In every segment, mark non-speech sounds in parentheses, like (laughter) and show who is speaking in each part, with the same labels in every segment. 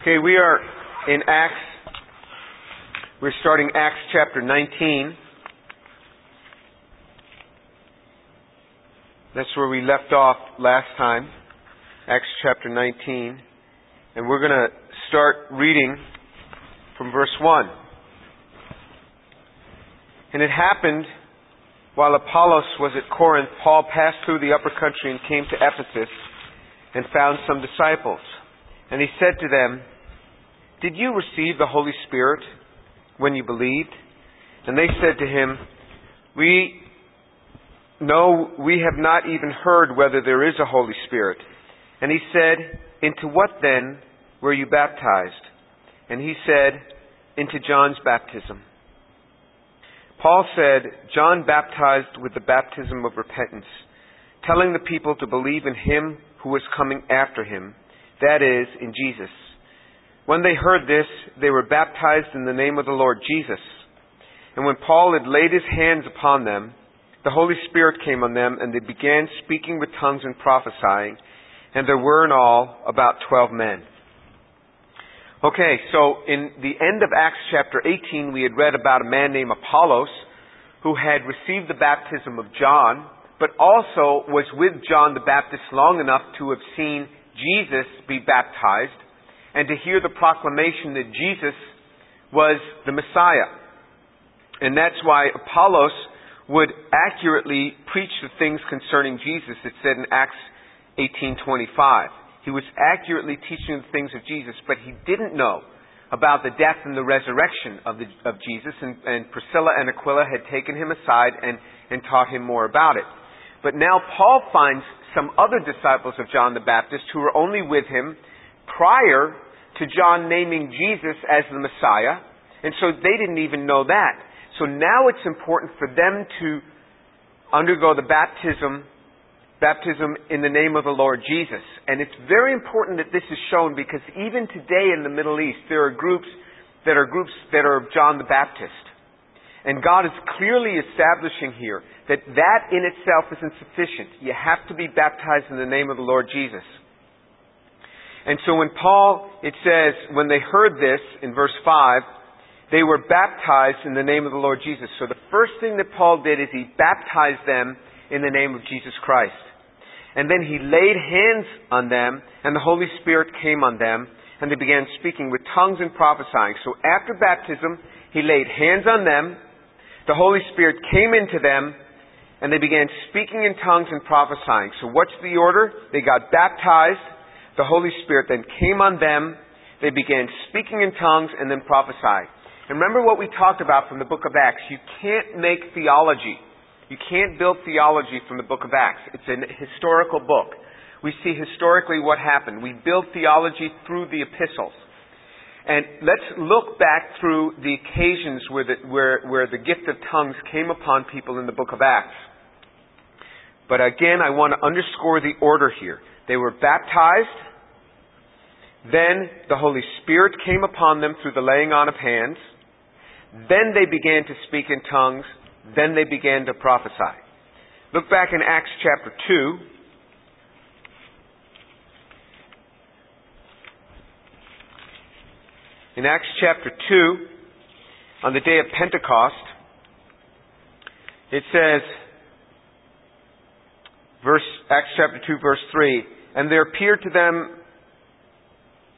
Speaker 1: Okay, we are in Acts. We're starting Acts chapter 19. That's where we left off last time. Acts chapter 19. And we're going to start reading from verse 1. And it happened while Apollos was at Corinth, Paul passed through the upper country and came to Ephesus and found some disciples. And he said to them, Did you receive the Holy Spirit when you believed? And they said to him, We know we have not even heard whether there is a Holy Spirit. And he said, Into what then were you baptized? And he said, Into John's baptism. Paul said, John baptized with the baptism of repentance, telling the people to believe in him who was coming after him, that is, in Jesus. When they heard this, they were baptized in the name of the Lord Jesus. And when Paul had laid his hands upon them, the Holy Spirit came on them, and they began speaking with tongues and prophesying, and there were in all about twelve men. Okay, so in the end of Acts chapter 18, we had read about a man named Apollos who had received the baptism of John, but also was with John the Baptist long enough to have seen Jesus be baptized and to hear the proclamation that Jesus was the Messiah. And that's why Apollos would accurately preach the things concerning Jesus. It said in Acts 18:25. He was accurately teaching the things of Jesus, but he didn't know about the death and the resurrection of, the, of Jesus, and, and Priscilla and Aquila had taken him aside and, and taught him more about it. But now Paul finds some other disciples of John the Baptist who were only with him prior to John naming Jesus as the Messiah, and so they didn't even know that. So now it's important for them to undergo the baptism baptism in the name of the Lord Jesus. And it's very important that this is shown because even today in the Middle East, there are groups that are groups that are John the Baptist. And God is clearly establishing here that that in itself isn't sufficient. You have to be baptized in the name of the Lord Jesus. And so when Paul, it says, when they heard this in verse 5, they were baptized in the name of the Lord Jesus. So the first thing that Paul did is he baptized them in the name of Jesus Christ. And then he laid hands on them, and the Holy Spirit came on them, and they began speaking with tongues and prophesying. So after baptism, he laid hands on them, the Holy Spirit came into them, and they began speaking in tongues and prophesying. So what's the order? They got baptized, the Holy Spirit then came on them, they began speaking in tongues and then prophesying. And remember what we talked about from the book of Acts. You can't make theology you can't build theology from the book of Acts. It's a historical book. We see historically what happened. We build theology through the epistles. And let's look back through the occasions where the, where, where the gift of tongues came upon people in the book of Acts. But again, I want to underscore the order here. They were baptized, then the Holy Spirit came upon them through the laying on of hands, then they began to speak in tongues, then they began to prophesy. Look back in Acts chapter 2. In Acts chapter 2, on the day of Pentecost, it says, verse, Acts chapter 2, verse 3, and there appeared to them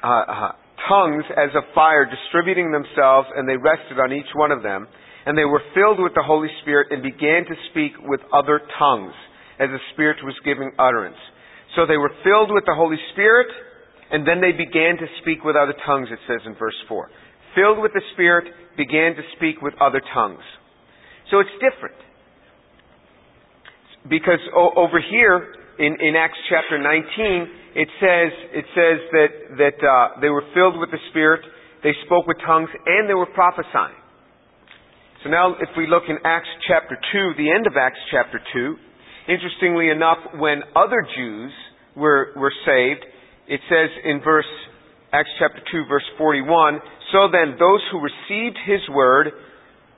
Speaker 1: uh, uh, tongues as of fire distributing themselves, and they rested on each one of them and they were filled with the Holy Spirit and began to speak with other tongues as the Spirit was giving utterance. So they were filled with the Holy Spirit, and then they began to speak with other tongues, it says in verse 4. Filled with the Spirit, began to speak with other tongues. So it's different. Because over here, in, in Acts chapter 19, it says, it says that, that uh, they were filled with the Spirit, they spoke with tongues, and they were prophesying. So now if we look in Acts chapter 2, the end of Acts chapter 2, interestingly enough, when other Jews were, were saved, it says in verse, Acts chapter 2 verse 41, So then those who received his word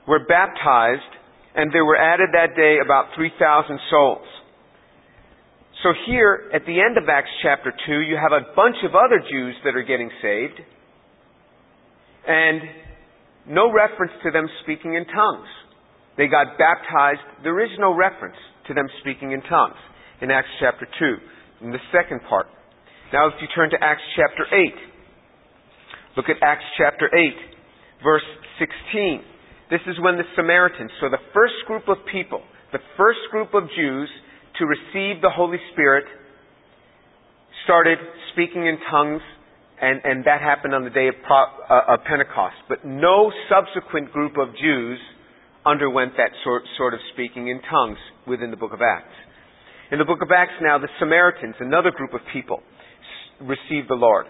Speaker 1: were baptized, and there were added that day about 3,000 souls. So here, at the end of Acts chapter 2, you have a bunch of other Jews that are getting saved, and no reference to them speaking in tongues. They got baptized. There is no reference to them speaking in tongues in Acts chapter 2, in the second part. Now, if you turn to Acts chapter 8, look at Acts chapter 8, verse 16. This is when the Samaritans, so the first group of people, the first group of Jews to receive the Holy Spirit, started speaking in tongues, and, and that happened on the day of, uh, of Pentecost. But no subsequent group of Jews underwent that sort, sort of speaking in tongues within the book of Acts. In the book of Acts now, the Samaritans, another group of people, received the Lord.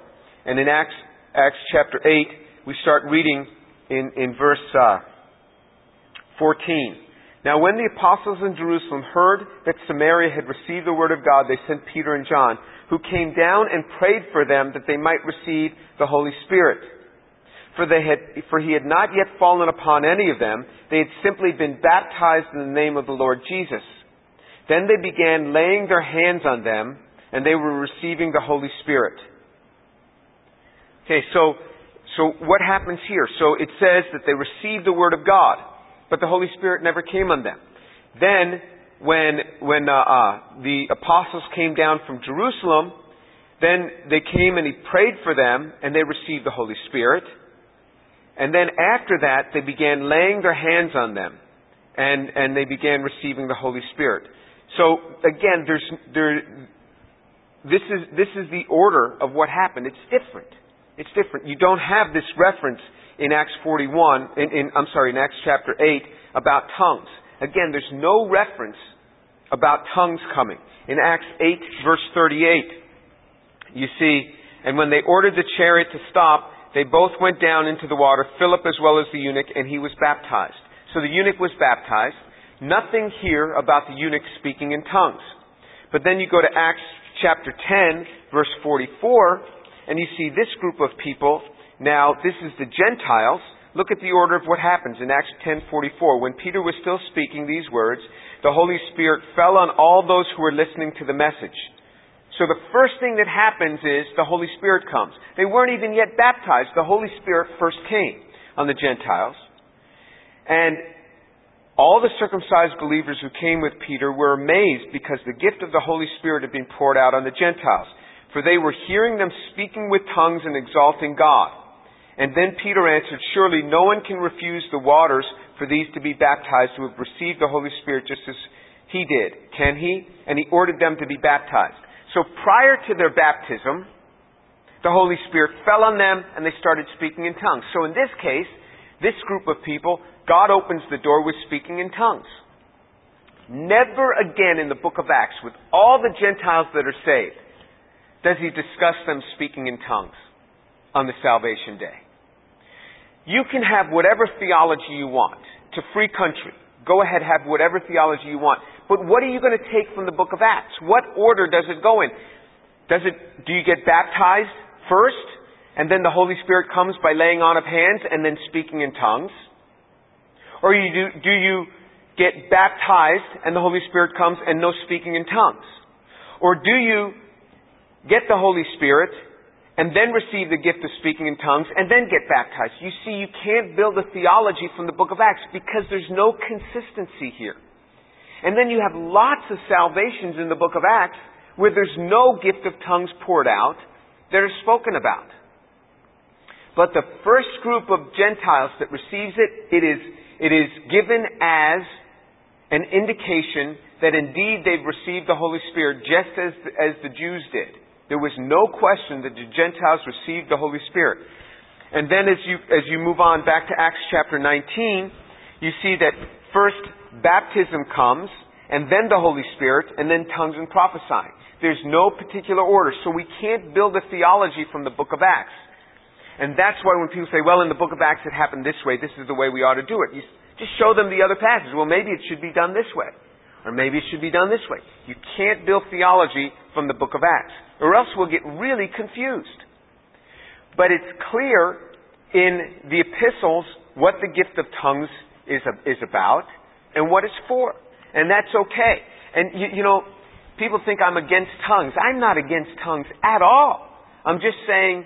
Speaker 1: And in Acts, Acts chapter 8, we start reading in, in verse uh, 14. Now, when the apostles in Jerusalem heard that Samaria had received the word of God, they sent Peter and John, who came down and prayed for them that they might receive the Holy Spirit. For, they had, for he had not yet fallen upon any of them. They had simply been baptized in the name of the Lord Jesus. Then they began laying their hands on them, and they were receiving the Holy Spirit. Okay, so, so what happens here? So it says that they received the Word of God but the Holy Spirit never came on them. Then, when, when uh, uh, the apostles came down from Jerusalem, then they came and he prayed for them, and they received the Holy Spirit. And then after that, they began laying their hands on them, and, and they began receiving the Holy Spirit. So again, there's, there, this is, this is the order of what happened. It's different. It's different. You don't have this reference in Acts 41, in, in, I'm sorry, in Acts chapter 8 about tongues. Again, there's no reference about tongues coming. In Acts 8 verse 38, you see, and when they ordered the chariot to stop, they both went down into the water, Philip as well as the eunuch, and he was baptized. So the eunuch was baptized. Nothing here about the eunuch speaking in tongues. But then you go to Acts chapter 10, verse 44, and you see this group of people now, this is the Gentiles. Look at the order of what happens in Acts 10:44. When Peter was still speaking these words, the Holy Spirit fell on all those who were listening to the message. So the first thing that happens is the Holy Spirit comes. They weren't even yet baptized. The Holy Spirit first came on the Gentiles. And all the circumcised believers who came with Peter were amazed because the gift of the Holy Spirit had been poured out on the Gentiles. For they were hearing them speaking with tongues and exalting God. And then Peter answered, Surely no one can refuse the waters for these to be baptized who have received the Holy Spirit just as he did. Can he? And he ordered them to be baptized. So prior to their baptism, the Holy Spirit fell on them and they started speaking in tongues. So in this case, this group of people, God opens the door with speaking in tongues. Never again in the book of Acts, with all the Gentiles that are saved, does he discuss them speaking in tongues on the salvation day. You can have whatever theology you want. A free country. Go ahead, have whatever theology you want. But what are you going to take from the book of Acts? What order does it go in? Does it, do you get baptized first, and then the Holy Spirit comes by laying on of hands and then speaking in tongues? Or you do, do you get baptized and the Holy Spirit comes and no speaking in tongues? Or do you get the Holy Spirit and then receive the gift of speaking in tongues, and then get baptized. You see, you can't build a theology from the book of Acts because there's no consistency here. And then you have lots of salvations in the book of Acts where there's no gift of tongues poured out that are spoken about. But the first group of Gentiles that receives it, it is, it is given as an indication that indeed they've received the Holy Spirit just as, as the Jews did. There was no question that the Gentiles received the Holy Spirit. And then as you, as you move on back to Acts chapter 19, you see that first baptism comes, and then the Holy Spirit, and then tongues and prophesying. There's no particular order, so we can't build a theology from the book of Acts. And that's why when people say, well, in the book of Acts it happened this way, this is the way we ought to do it. You just show them the other passages. Well, maybe it should be done this way. Or maybe it should be done this way. You can't build theology from the book of Acts or else we'll get really confused. But it's clear in the epistles what the gift of tongues is, is about and what it's for. And that's okay. And you, you know, people think I'm against tongues. I'm not against tongues at all. I'm just saying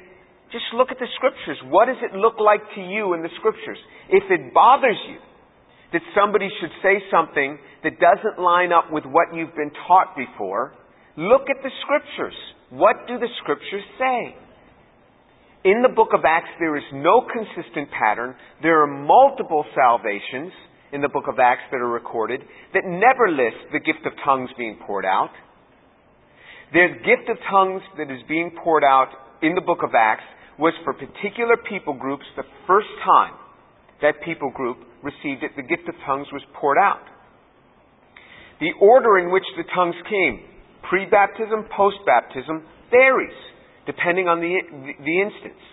Speaker 1: Just look at the scriptures. What does it look like to you in the scriptures? If it bothers you that somebody should say something that doesn't line up with what you've been taught before, look at the scriptures. What do the scriptures say? In the book of Acts, there is no consistent pattern. There are multiple salvations in the book of Acts that are recorded that never list the gift of tongues being poured out. There's the gift of tongues that is being poured out in the book of Acts was for particular people groups the first time that people group received it, the gift of tongues was poured out. The order in which the tongues came, pre baptism, post baptism, varies depending on the, the, instance.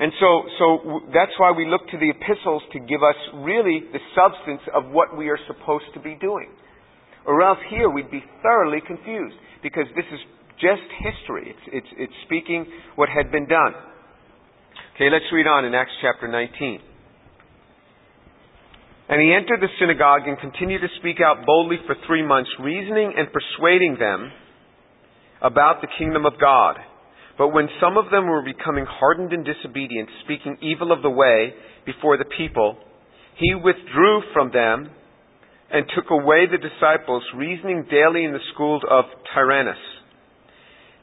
Speaker 1: And so, so that's why we look to the epistles to give us really the substance of what we are supposed to be doing. Or else here we'd be thoroughly confused because this is just history. It's, it's, it's speaking what had been done. Okay, let's read on in Acts chapter 19. And he entered the synagogue and continued to speak out boldly for three months, reasoning and persuading them about the kingdom of God. But when some of them were becoming hardened in disobedience, speaking evil of the way before the people, he withdrew from them and took away the disciples, reasoning daily in the schools of Tyrannus.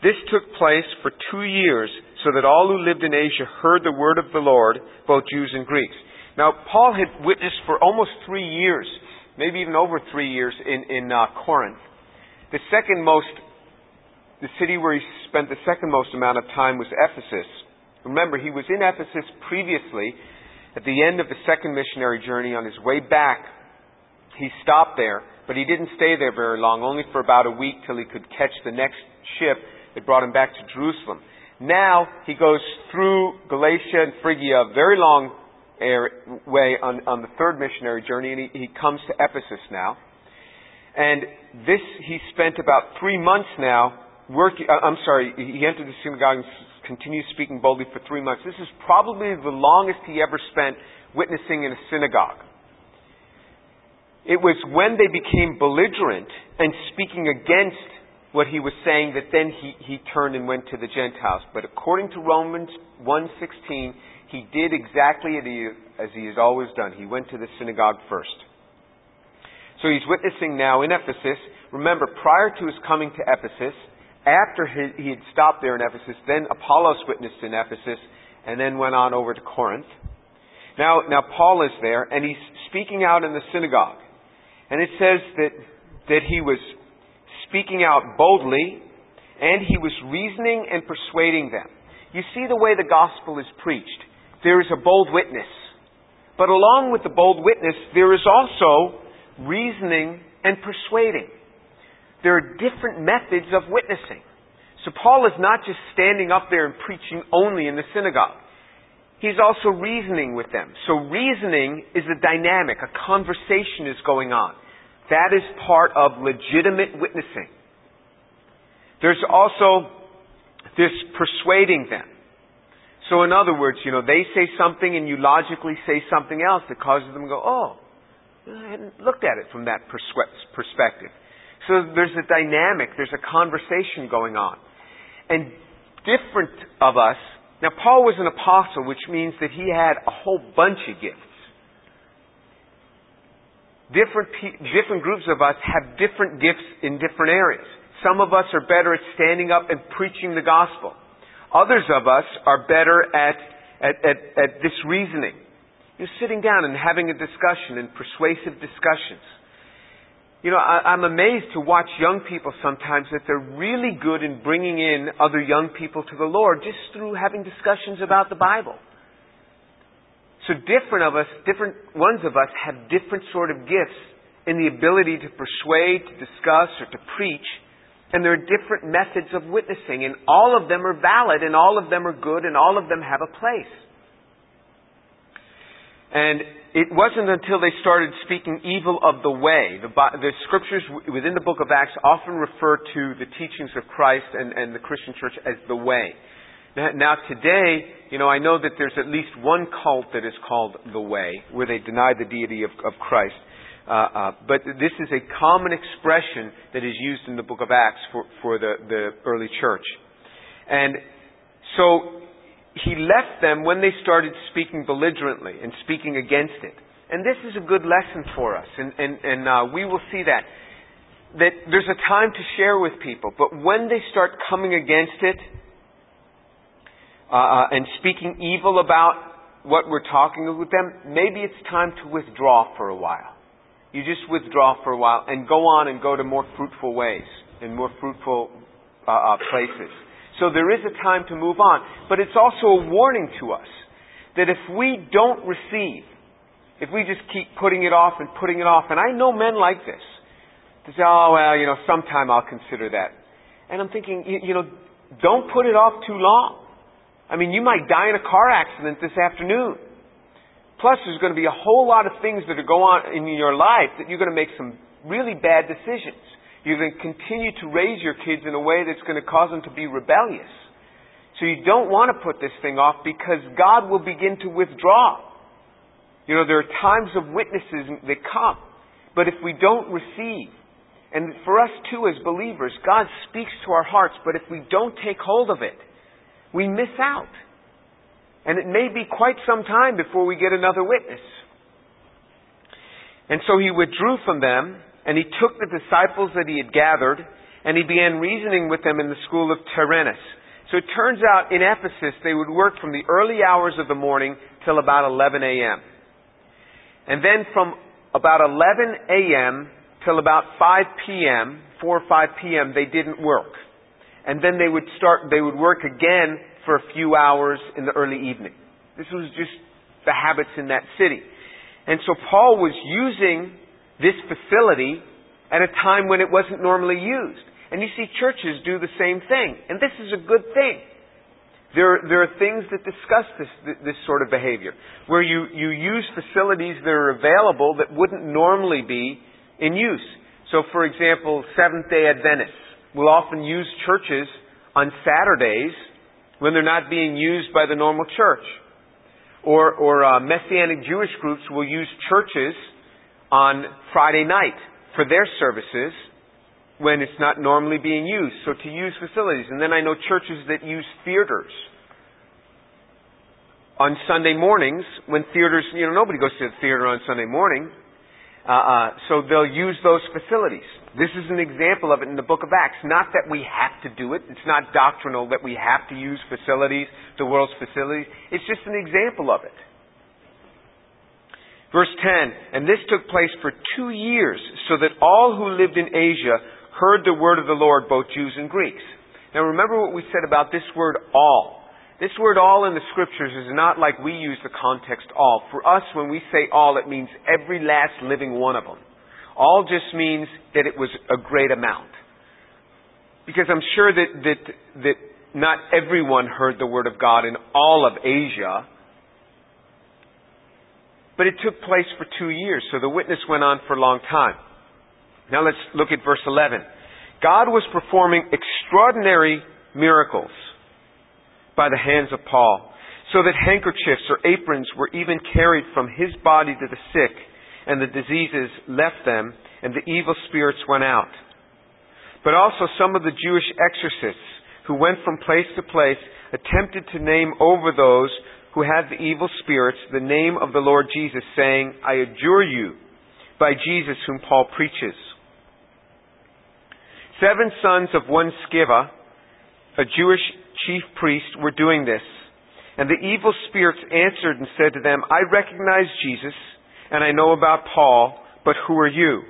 Speaker 1: This took place for two years so that all who lived in Asia heard the word of the Lord, both Jews and Greeks. Now, Paul had witnessed for almost three years, maybe even over three years, in, in uh, Corinth. The second most, the city where he spent the second most amount of time was Ephesus. Remember, he was in Ephesus previously at the end of the second missionary journey on his way back. He stopped there, but he didn't stay there very long, only for about a week till he could catch the next ship that brought him back to Jerusalem. Now he goes through Galatia and Phrygia, a very long way on, on the third missionary journey, and he, he comes to Ephesus now. And this, he spent about three months now working, uh, I'm sorry, he entered the synagogue and continued speaking boldly for three months. This is probably the longest he ever spent witnessing in a synagogue. It was when they became belligerent and speaking against what he was saying that then he, he turned and went to the Gentiles. But according to Romans 1.16, he did exactly as he has always done. He went to the synagogue first. So he's witnessing now in Ephesus. Remember, prior to his coming to Ephesus, after he had stopped there in Ephesus, then Apollos witnessed in Ephesus and then went on over to Corinth. Now, now Paul is there and he's speaking out in the synagogue. And it says that, that he was speaking out boldly, and he was reasoning and persuading them. You see the way the gospel is preached. There is a bold witness. But along with the bold witness, there is also reasoning and persuading. There are different methods of witnessing. So Paul is not just standing up there and preaching only in the synagogue. He's also reasoning with them. So reasoning is a dynamic, a conversation is going on. That is part of legitimate witnessing. There's also this persuading them. So in other words, you know, they say something and you logically say something else that causes them to go, oh, I hadn't looked at it from that perspective. So there's a dynamic, there's a conversation going on. And different of us, now Paul was an apostle, which means that he had a whole bunch of gifts. Different, different groups of us have different gifts in different areas. Some of us are better at standing up and preaching the gospel. Others of us are better at, at, at, at this reasoning. You're sitting down and having a discussion and persuasive discussions. You know, I, I'm amazed to watch young people sometimes that they're really good in bringing in other young people to the Lord just through having discussions about the Bible. So different of us, different ones of us have different sort of gifts in the ability to persuade, to discuss, or to preach. And there are different methods of witnessing, and all of them are valid, and all of them are good, and all of them have a place. And it wasn't until they started speaking evil of the way. The, the, scriptures within the book of Acts often refer to the teachings of Christ and, and the Christian church as the way. Now, today, you know, I know that there's at least one cult that is called the Way, where they deny the deity of, of Christ. Uh, uh, but this is a common expression that is used in the book of Acts for, for the, the early church. And so he left them when they started speaking belligerently and speaking against it. And this is a good lesson for us, and, and, and uh, we will see that. That there's a time to share with people, but when they start coming against it uh, uh, and speaking evil about what we're talking with them, maybe it's time to withdraw for a while. You just withdraw for a while and go on and go to more fruitful ways and more fruitful uh, uh places. So there is a time to move on. But it's also a warning to us that if we don't receive, if we just keep putting it off and putting it off, and I know men like this, to say, oh, well, you know, sometime I'll consider that. And I'm thinking, you, you know, don't put it off too long. I mean, you might die in a car accident this afternoon. Plus, there's going to be a whole lot of things that are going on in your life that you're going to make some really bad decisions. You're going to continue to raise your kids in a way that's going to cause them to be rebellious. So you don't want to put this thing off because God will begin to withdraw. You know, there are times of witnesses that come. But if we don't receive, and for us too as believers, God speaks to our hearts, but if we don't take hold of it, we miss out. And it may be quite some time before we get another witness. And so he withdrew from them and he took the disciples that he had gathered, and he began reasoning with them in the school of Tyrannus. So it turns out in Ephesus they would work from the early hours of the morning till about 11 a.m. And then from about 11 a.m. till about 5 p.m., 4 or 5 p.m., they didn't work. And then they would start, they would work again for a few hours in the early evening. This was just the habits in that city. And so Paul was using this facility at a time when it wasn't normally used. And you see churches do the same thing. And this is a good thing. There, there are things that discuss this, this sort of behavior, where you, you use facilities that are available that wouldn't normally be in use. So, for example, Seventh day Adventists will often use churches on Saturdays when they're not being used by the normal church. Or, or uh, Messianic Jewish groups will use churches on Friday night for their services when it's not normally being used. So to use facilities. And then I know churches that use theaters on Sunday mornings when theaters, you know, nobody goes to the theater on Sunday morning. Uh, uh, so they'll use those facilities. This is an example of it in the book of Acts. Not that we have to do it. It's not doctrinal that we have to use facilities, the world's facilities. It's just an example of it. Verse 10, and this took place for two years, so that all who lived in Asia heard the word of the Lord, both Jews and Greeks. Now remember what we said about this word all. This word all in the scriptures is not like we use the context all. For us, when we say all, it means every last living one of them. All just means that it was a great amount. Because I'm sure that, that, that not everyone heard the word of God in all of Asia, but it took place for two years, so the witness went on for a long time. Now let's look at verse 11. God was performing extraordinary miracles by the hands of Paul, so that handkerchiefs or aprons were even carried from his body to the sick, and the diseases left them, and the evil spirits went out. But also some of the Jewish exorcists who went from place to place attempted to name over those who had the evil spirits the name of the Lord Jesus, saying, I adjure you by Jesus whom Paul preaches. Seven sons of one Sceva, a Jewish chief priests were doing this. And the evil spirits answered and said to them, I recognize Jesus, and I know about Paul, but who are you?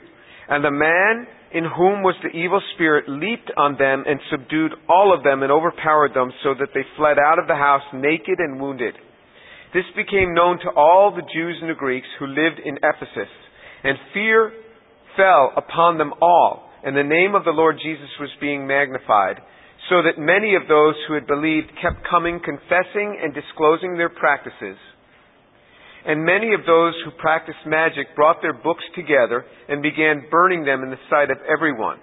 Speaker 1: And the man in whom was the evil spirit leaped on them and subdued all of them and overpowered them so that they fled out of the house naked and wounded. This became known to all the Jews and the Greeks who lived in Ephesus, and fear fell upon them all, and the name of the Lord Jesus was being magnified, so that many of those who had believed kept coming, confessing and disclosing their practices. And many of those who practiced magic brought their books together and began burning them in the sight of everyone.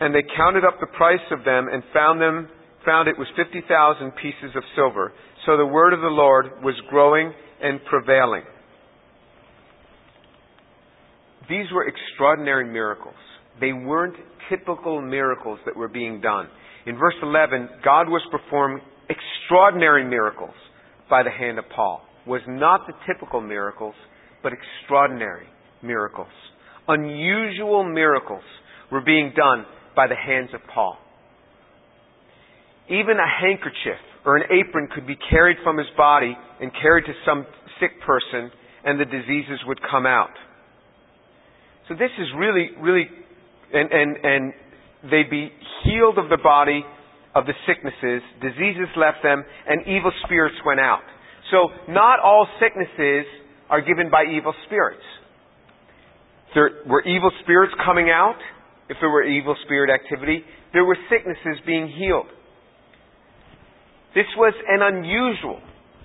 Speaker 1: And they counted up the price of them and found them found it was 50,000 pieces of silver. So the word of the Lord was growing and prevailing. These were extraordinary miracles. They weren't typical miracles that were being done. In verse 11, God was performing extraordinary miracles by the hand of Paul was not the typical miracles, but extraordinary miracles. Unusual miracles were being done by the hands of Paul. Even a handkerchief or an apron could be carried from his body and carried to some sick person, and the diseases would come out. So this is really, really, and, and, and they'd be healed of the body of the sicknesses, diseases left them, and evil spirits went out. So not all sicknesses are given by evil spirits. There were evil spirits coming out, if there were evil spirit activity. There were sicknesses being healed. This was an unusual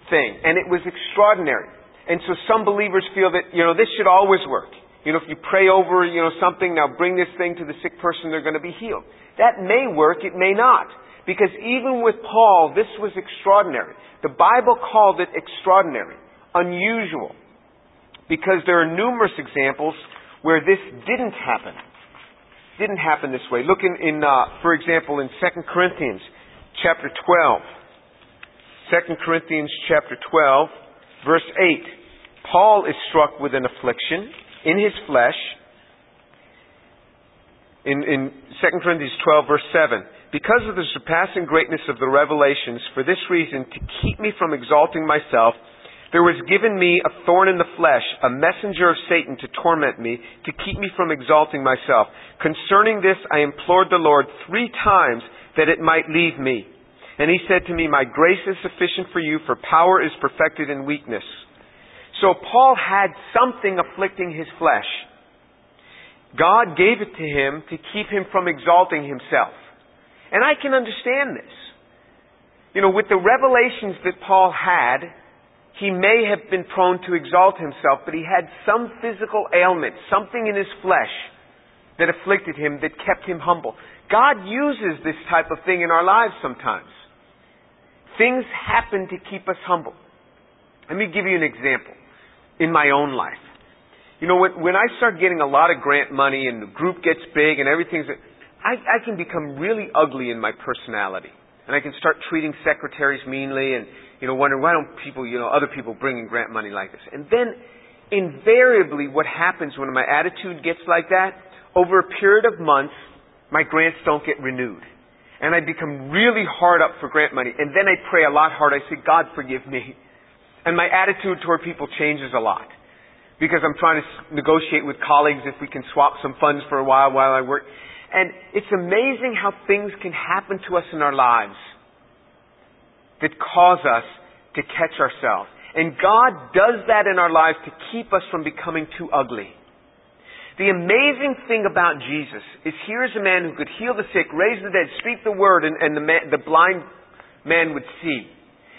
Speaker 1: thing, and it was extraordinary. And so some believers feel that, you know, this should always work. You know, if you pray over, you know, something, now bring this thing to the sick person, they're going to be healed. That may work, it may not. Because even with Paul, this was extraordinary. The Bible called it extraordinary, unusual. Because there are numerous examples where this didn't happen. Didn't happen this way. Look in, in uh, for example, in 2 Corinthians chapter 12. 2 Corinthians chapter 12, verse 8. Paul is struck with an affliction in his flesh. In, in 2 Corinthians 12, verse 7. Because of the surpassing greatness of the revelations, for this reason, to keep me from exalting myself, there was given me a thorn in the flesh, a messenger of Satan to torment me, to keep me from exalting myself. Concerning this, I implored the Lord three times that it might leave me. And he said to me, My grace is sufficient for you, for power is perfected in weakness. So Paul had something afflicting his flesh. God gave it to him to keep him from exalting himself. And I can understand this. You know, with the revelations that Paul had, he may have been prone to exalt himself, but he had some physical ailment, something in his flesh that afflicted him that kept him humble. God uses this type of thing in our lives sometimes. Things happen to keep us humble. Let me give you an example in my own life. You know, when, when I start getting a lot of grant money and the group gets big and everything's, I, I can become really ugly in my personality. And I can start treating secretaries meanly and you know, wondering why don't people, you know, other people bring in grant money like this. And then invariably what happens when my attitude gets like that, over a period of months, my grants don't get renewed. And I become really hard up for grant money. And then I pray a lot harder. I say, God forgive me. And my attitude toward people changes a lot. Because I'm trying to negotiate with colleagues if we can swap some funds for a while while I work. And it's amazing how things can happen to us in our lives that cause us to catch ourselves. And God does that in our lives to keep us from becoming too ugly. The amazing thing about Jesus is here is a man who could heal the sick, raise the dead, speak the word, and, and the, man, the blind man would see.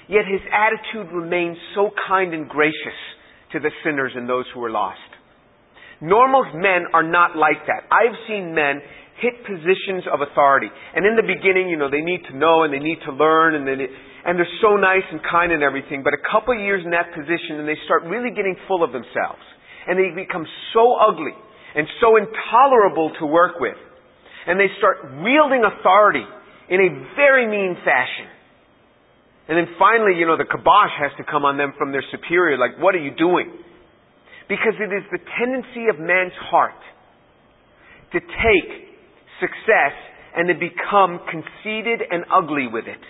Speaker 1: Yet his attitude remained so kind and gracious to the sinners and those who were lost. Normal men are not like that. I've seen men hit positions of authority. And in the beginning, you know, they need to know and they need to learn and they, and they're so nice and kind and everything, but a couple of years in that position and they start really getting full of themselves. And they become so ugly and so intolerable to work with. And they start wielding authority in a very mean fashion. And then finally, you know, the kibosh has to come on them from their superior, like, what are you doing? Because it is the tendency of man's heart to take success and to become conceited and ugly with it.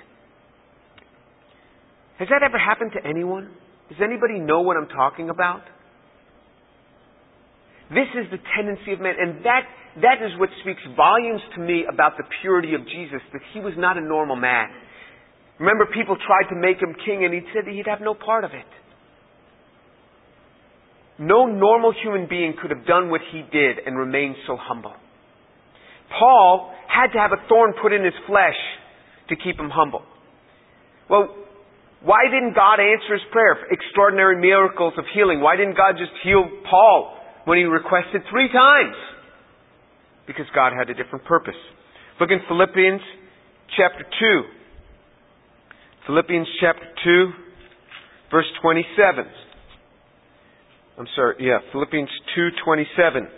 Speaker 1: Has that ever happened to anyone? Does anybody know what I'm talking about? This is the tendency of man, and that, that is what speaks volumes to me about the purity of Jesus, that he was not a normal man. Remember, people tried to make him king, and he said he'd have no part of it. No normal human being could have done what he did and remained so humble. Paul had to have a thorn put in his flesh to keep him humble. Well, why didn't God answer his prayer? for Extraordinary miracles of healing. Why didn't God just heal Paul when he requested three times? Because God had a different purpose. Look in Philippians chapter 2. Philippians chapter 2, verse 27. I'm sorry, yeah, Philippians 2:27.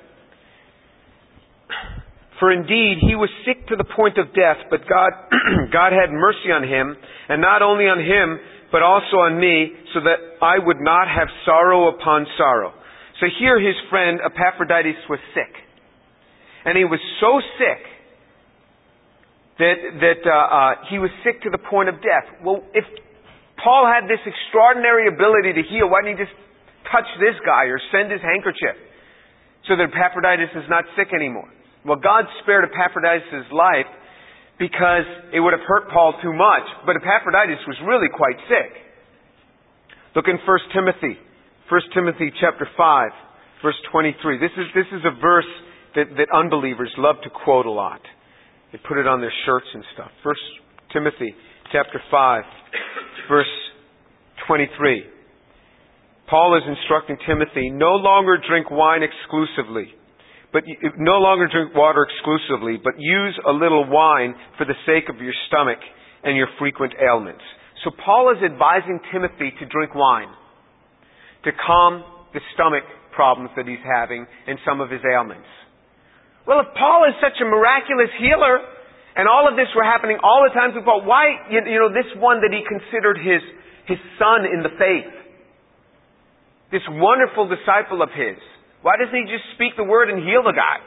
Speaker 1: For indeed he was sick to the point of death, but God (clears throat) God had mercy on him, and not only on him, but also on me, so that I would not have sorrow upon sorrow. So here his friend Epaphroditus was sick. And he was so sick that, that uh, uh, he was sick to the point of death. Well, if Paul had this extraordinary ability to heal, why didn't he just touch this guy or send his handkerchief so that Epaphroditus is not sick anymore? Well, God spared Epaphroditus' life because it would have hurt Paul too much, but Epaphroditus was really quite sick. Look in 1 Timothy, 1 Timothy chapter 5, verse 23. This is, this is a verse that, that unbelievers love to quote a lot. They put it on their shirts and stuff. 1 Timothy chapter 5, verse 23. Paul is instructing Timothy, no longer drink wine exclusively, but no longer drink water exclusively, but use a little wine for the sake of your stomach and your frequent ailments. So Paul is advising Timothy to drink wine to calm the stomach problems that he's having and some of his ailments. Well, if Paul is such a miraculous healer, and all of this were happening all the time to Paul, why, you, know, this one that he considered his, his son in the faith, this wonderful disciple of his, why doesn't he just speak the word and heal the guy?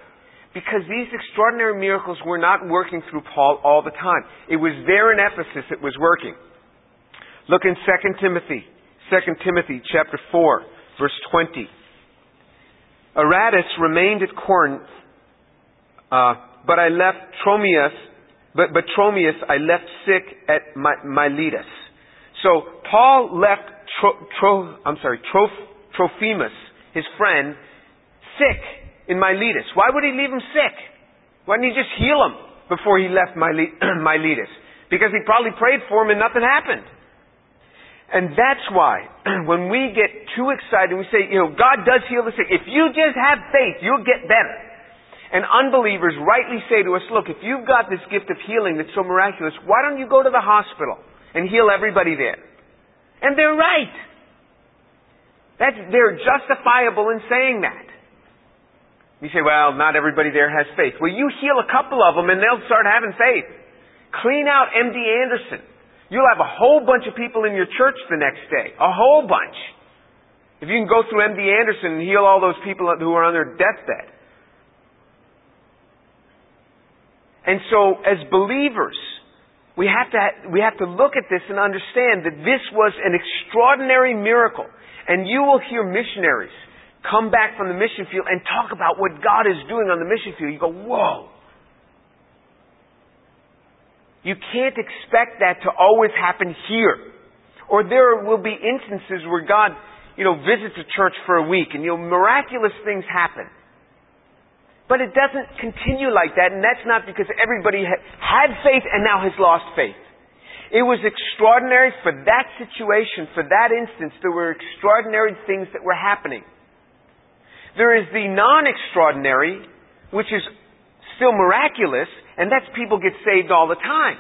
Speaker 1: Because these extraordinary miracles were not working through Paul all the time. It was there in Ephesus it was working. Look in 2 Timothy, 2 Timothy chapter 4, verse 20. Erastus remained at Corinth, uh, but I left Tromius, but, but Tromius I left sick at Miletus. So Paul left Tro, Tro, I'm sorry, Troph, Trophimus, his friend, sick in Miletus. Why would he leave him sick? Why didn't he just heal him before he left (clears throat) Miletus? Because he probably prayed for him and nothing happened. And that's why (clears throat) when we get too excited, we say, you know, God does heal the sick. If you just have faith, you'll get better. And unbelievers rightly say to us, look, if you've got this gift of healing that's so miraculous, why don't you go to the hospital and heal everybody there? And they're right. That's, they're justifiable in saying that. You say, well, not everybody there has faith. Well, you heal a couple of them and they'll start having faith. Clean out MD Anderson. You'll have a whole bunch of people in your church the next day. A whole bunch. If you can go through MD Anderson and heal all those people who are on their deathbed. And so, as believers, we have to, we have to look at this and understand that this was an extraordinary miracle. And you will hear missionaries come back from the mission field and talk about what God is doing on the mission field, you go, whoa. You can't expect that to always happen here. Or there will be instances where God, you know, visits a church for a week and, you know, miraculous things happen. But it doesn't continue like that, and that's not because everybody had faith and now has lost faith. It was extraordinary for that situation, for that instance. There were extraordinary things that were happening. There is the non-extraordinary, which is still miraculous, and that's people get saved all the time.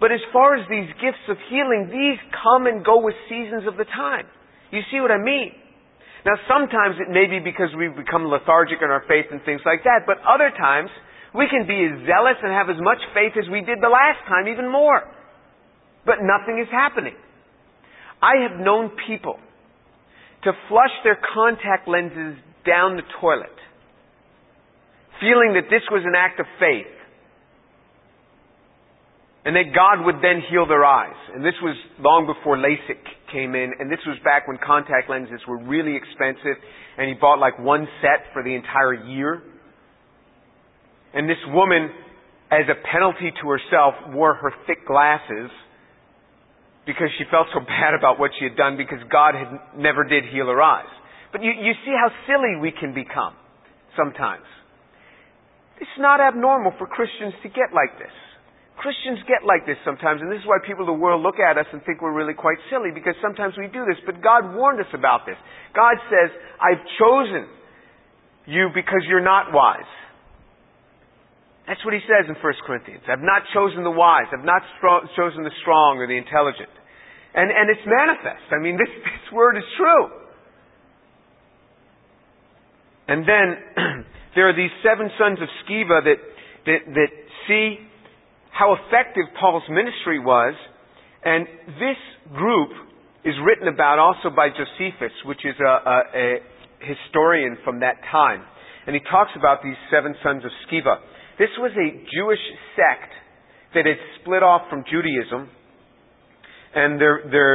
Speaker 1: But as far as these gifts of healing, these come and go with seasons of the time. You see what I mean? Now sometimes it may be because we've become lethargic in our faith and things like that, but other times we can be as zealous and have as much faith as we did the last time, even more. But nothing is happening. I have known people to flush their contact lenses down the toilet, feeling that this was an act of faith. And that God would then heal their eyes. And this was long before LASIK came in, and this was back when contact lenses were really expensive, and he bought like one set for the entire year. And this woman, as a penalty to herself, wore her thick glasses because she felt so (laughs) bad about what she had done because God had never did heal her eyes. But you, you see how silly we can become sometimes. It's not abnormal for Christians to get like this. Christians get like this sometimes, and this is why people of the world look at us and think we're really quite silly, because sometimes we do this. But God warned us about this. God says, I've chosen you because you're not wise. That's what he says in 1 Corinthians. I've not chosen the wise. I've not strong, chosen the strong or the intelligent. And, and it's manifest. I mean, (laughs) this, this word is true. And then (clears throat) there are these seven sons of Sceva that, that, that see how effective Paul's ministry was, And this group is written about also by Josephus, which is a, a, a historian from that time. And he talks about these seven sons of Sceva. This was a Jewish sect that had split off from Judaism. And their, their,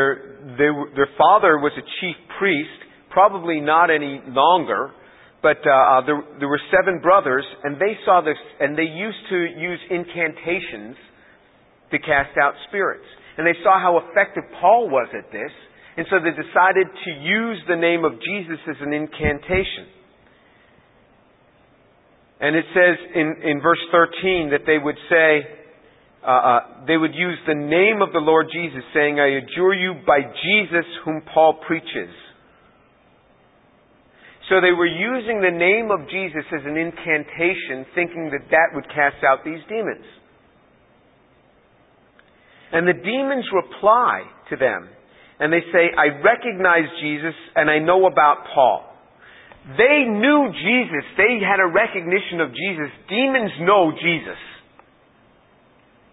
Speaker 1: their, their father was a chief priest, probably not any longer, but uh, uh, there, there were seven brothers, and they saw this, and they used to use incantations to cast out spirits. And they saw how effective Paul was at this, and so they decided to use the name of Jesus as an incantation. And it says in, in verse 13 that they would say, uh, uh, they would use the name of the Lord Jesus, saying, I adjure you by Jesus whom Paul preaches. So they were using the name of Jesus as an incantation, thinking that that would cast out these demons. And the demons reply to them. And they say, I recognize Jesus and I know about Paul. They knew Jesus. They had a recognition of Jesus. Demons know Jesus.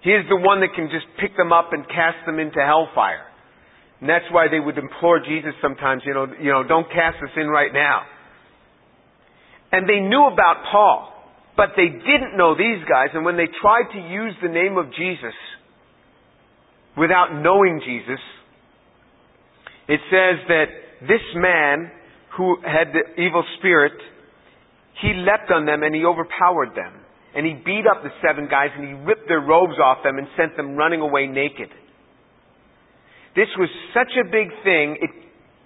Speaker 1: He is the one that can just pick them up and cast them into hellfire. And that's why they would implore Jesus sometimes, you know, you know, don't cast us in right now. And they knew about Paul, but they didn't know these guys. And when they tried to use the name of Jesus, without knowing Jesus, it says that this man who had the evil spirit, he leapt on them and he overpowered them. And he beat up the seven guys and he ripped their robes off them and sent them running away naked. This was such a big thing, it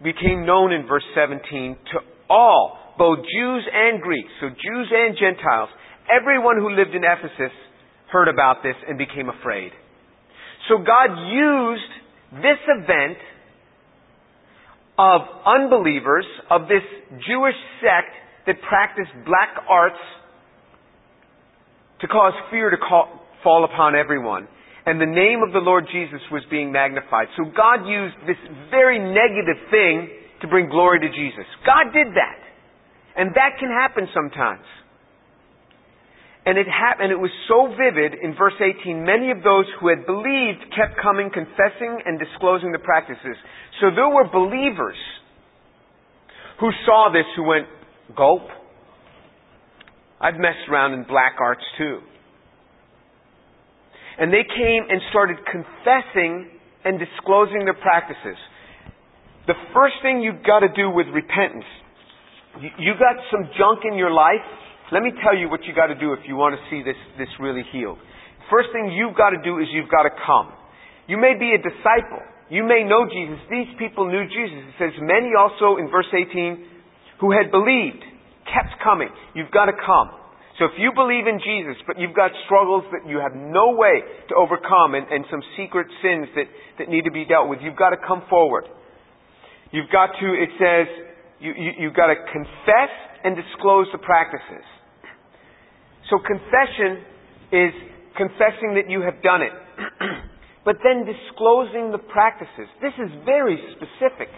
Speaker 1: became known in verse 17 to all, both Jews and Greeks, so Jews and Gentiles, everyone who lived in Ephesus heard about this and became afraid. So God used this event of unbelievers, of this Jewish sect that practiced black arts to cause fear to call, fall upon everyone. And the name of the Lord Jesus was being magnified. So God used this very negative thing to bring glory to Jesus. God did that. And that can happen sometimes. And it happened, it was so vivid in verse 18, many of those who had believed kept coming, confessing and disclosing the practices. So there were believers who saw this who went, gulp. I've messed around in black arts too. And they came and started confessing and disclosing their practices. The first thing you've got to do with repentance, you got some junk in your life, let me tell you what you got to do if you want to see this, this really healed. First thing you've got to do is you've got to come. You may be a disciple. You may know Jesus. These people knew Jesus. It says, many also in verse 18 who had believed kept coming. You've got to come. So if you believe in Jesus, but you've got struggles that you have no way to overcome and, and some secret sins that, that need to be dealt with, you've got to come forward. You've got to, it says, you, you, you've got to confess and disclose the practices. So confession is confessing that you have done it. (clears throat) but then disclosing the practices. This is very specific.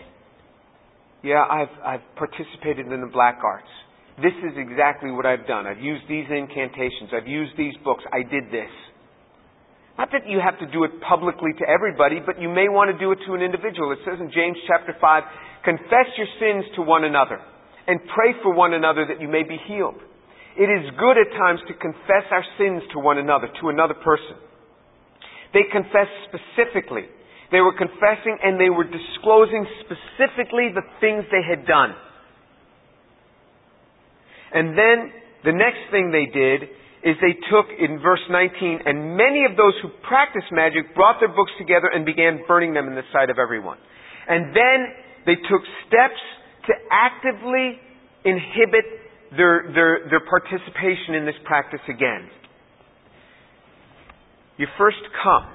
Speaker 1: Yeah, I've, I've participated in the black arts. This is exactly what I've done. I've used these incantations. I've used these books. I did this. Not that you have to do it publicly to everybody, but you may want to do it to an individual. It says in James chapter 5, confess your sins to one another and pray for one another that you may be healed. It is good at times to confess our sins to one another, to another person. They confessed specifically. They were confessing and they were disclosing specifically the things they had done. And then the next thing they did is they took in verse 19, and many of those who practiced magic brought their books together and began burning them in the sight of everyone. And then they took steps to actively inhibit their, their, their participation in this practice again. You first come.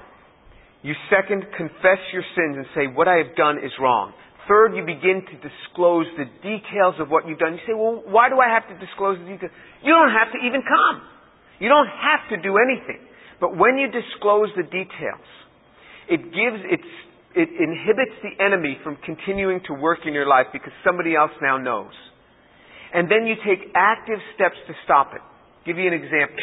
Speaker 1: You second confess your sins and say, what I have done is wrong. Third, you begin to disclose the details of what you've done. You say, well, why do I have to disclose the details? You don't have to even come. You don't have to do anything. But when you disclose the details, it gives, it's, it inhibits the enemy from continuing to work in your life because somebody else now knows and then you take active steps to stop it. I'll give you an example.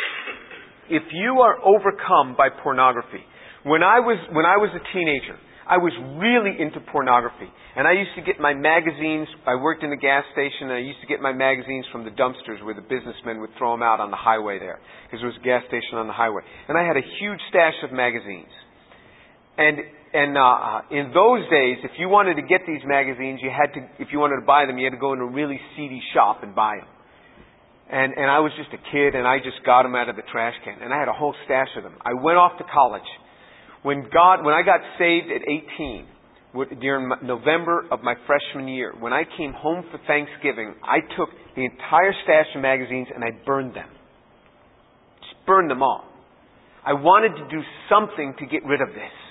Speaker 1: If you are overcome by pornography, when I was when I was a teenager, I was really into pornography. And I used to get my magazines, I worked in the gas station, and I used to get my magazines from the dumpsters where the businessmen would throw them out on the highway there, because there was a gas station on the highway. And I had a huge stash of magazines. And and uh, in those days, if you wanted to get these magazines, you had to, if you wanted to buy them, you had to go in a really seedy shop and buy them. And and I was just a kid, and I just got them out of the trash can, and I had a whole stash of them. I went off to college. When God, when I got saved at 18, during November of my freshman year, when I came home for Thanksgiving, I took the entire stash of magazines and I burned them. Just burned them all. I wanted to do something to get rid of this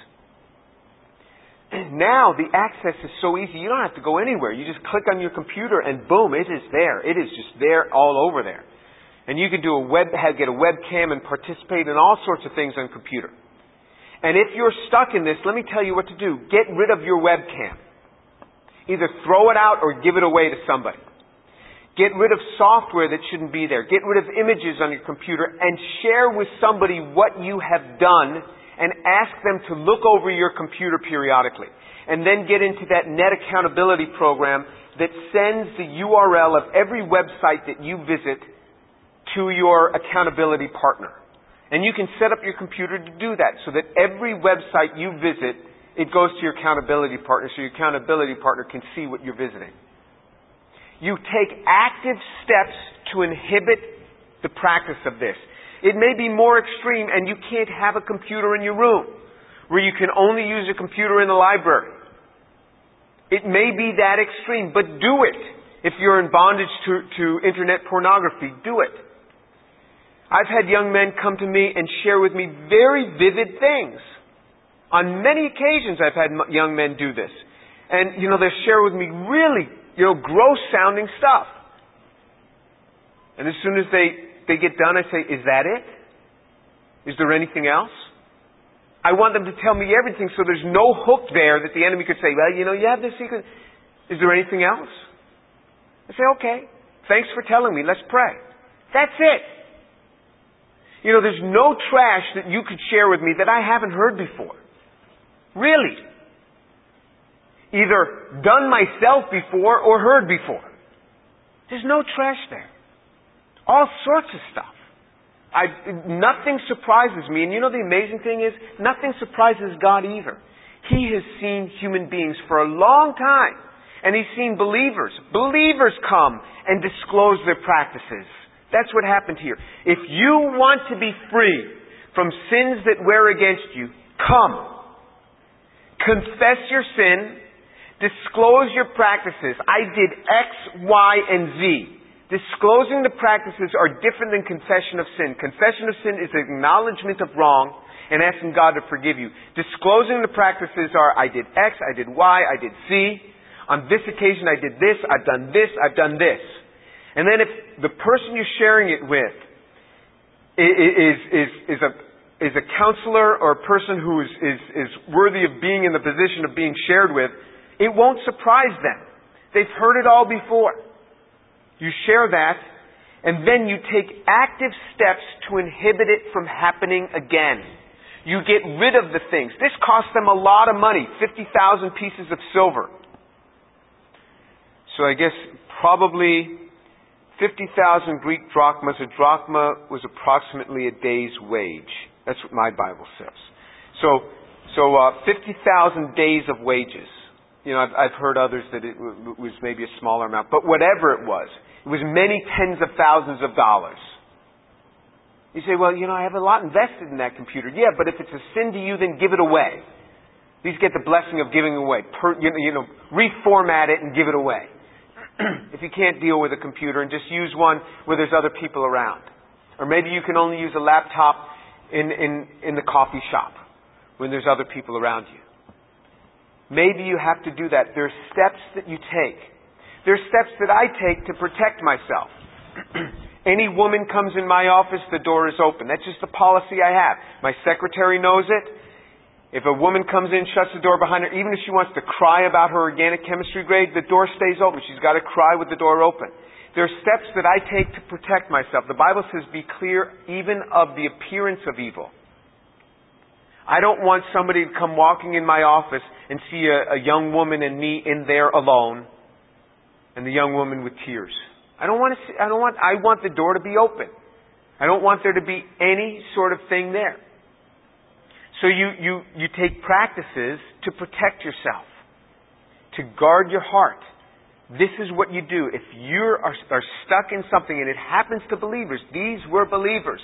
Speaker 1: (clears throat) now the access is so easy. You don't have to go anywhere. You just click on your computer and boom, it is there. It is just there all over there. And you can do a web, get a webcam and participate in all sorts of things on computer. And if you're stuck in this, let me tell you what to do. Get rid of your webcam. Either throw it out or give it away to somebody. Get rid of software that shouldn't be there. Get rid of images on your computer and share with somebody what you have done and ask them to look over your computer periodically. And then get into that net accountability program that sends the URL of every website that you visit to your accountability partner. And you can set up your computer to do that so that every website you visit, it goes to your accountability partner so your accountability partner can see what you're visiting. You take active steps to inhibit the practice of this. It may be more extreme and you can't have a computer in your room where you can only use a computer in the library. It may be that extreme, but do it. If you're in bondage to, to internet pornography, do it. I've had young men come to me and share with me very vivid things. On many occasions I've had young men do this. And, you know, they share with me really, you know, gross sounding stuff. And as soon as they they get done, I say, Is that it? Is there anything else? I want them to tell me everything so there's no hook there that the enemy could say, Well, you know, you have this secret. Is there anything else? I say, Okay, thanks for telling me. Let's pray. That's it. You know, there's no trash that you could share with me that I haven't heard before. Really. Either done myself before or heard before. There's no trash there. All sorts of stuff. I, nothing surprises me. And you know the amazing thing is, nothing surprises God either. He has seen human beings for a long time. And He's seen believers, believers come and disclose their practices. That's what happened here. If you want to be free from sins that wear against you, come. Confess your sin. Disclose your practices. I did X, Y, and Z. Disclosing the practices are different than confession of sin. Confession of sin is acknowledgement of wrong and asking God to forgive you. Disclosing the practices are I did X, I did Y, I did Z. On this occasion I did this, I've done this, I've done this. And then if the person you're sharing it with is, is, is, a, is a counselor or a person who is, is, is worthy of being in the position of being shared with, it won't surprise them. They've heard it all before. You share that, and then you take active steps to inhibit it from happening again. You get rid of the things. This cost them a lot of money 50,000 pieces of silver. So I guess probably 50,000 Greek drachmas. A drachma was approximately a day's wage. That's what my Bible says. So, so uh, 50,000 days of wages. You know, I've, I've heard others that it w- was maybe a smaller amount, but whatever it was, it was many tens of thousands of dollars. You say, well, you know, I have a lot invested in that computer. Yeah, but if it's a sin to you, then give it away. These get the blessing of giving away. Per, you, know, you know, reformat it and give it away. (clears throat) if you can't deal with a computer and just use one where there's other people around. Or maybe you can only use a laptop in, in, in the coffee shop when there's other people around you. Maybe you have to do that. There are steps that you take there's steps that I take to protect myself. (clears throat) Any woman comes in my office, the door is open. That's just the policy I have. My secretary knows it. If a woman comes in, shuts the door behind her, even if she wants to cry about her organic chemistry grade, the door stays open. She's got to cry with the door open. There are steps that I take to protect myself. The Bible says, be clear even of the appearance of evil. I don't want somebody to come walking in my office and see a, a young woman and me in there alone and the young woman with tears. I don't want to see, I don't want, I want the door to be open. I don't want there to be any sort of thing there. So you, you, you take practices to protect yourself, to guard your heart. This is what you do. If you are, are stuck in something, and it happens to believers, these were believers,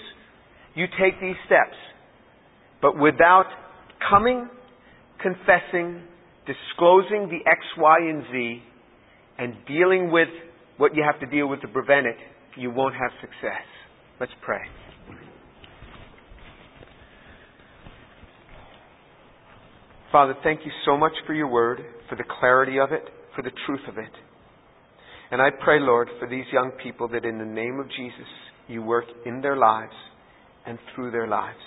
Speaker 1: you take these steps. But without coming, confessing, disclosing the X, Y, and Z, and dealing with what you have to deal with to prevent it, you won't have success. Let's pray. Father, thank you so much for your word, for the clarity of it, for the truth of it. And I pray, Lord, for these young people that in the name of Jesus, you work in their lives and through their lives.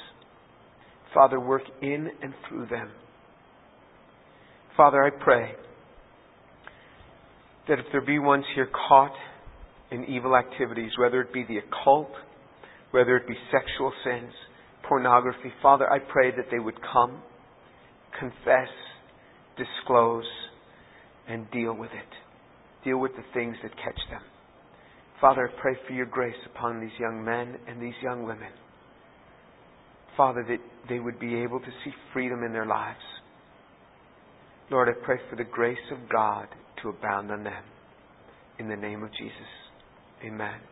Speaker 1: Father, work in and through them. Father, I pray that if there be ones here caught in evil activities, whether it be the occult, whether it be sexual sins, pornography, Father, I pray that they would come, confess, disclose, and deal with it. Deal with the things that catch them. Father, I pray for your grace upon these young men and these young women. Father, that they would be able to see freedom in their lives. Lord, I pray for the grace of God to abound on them. In the name of Jesus. Amen.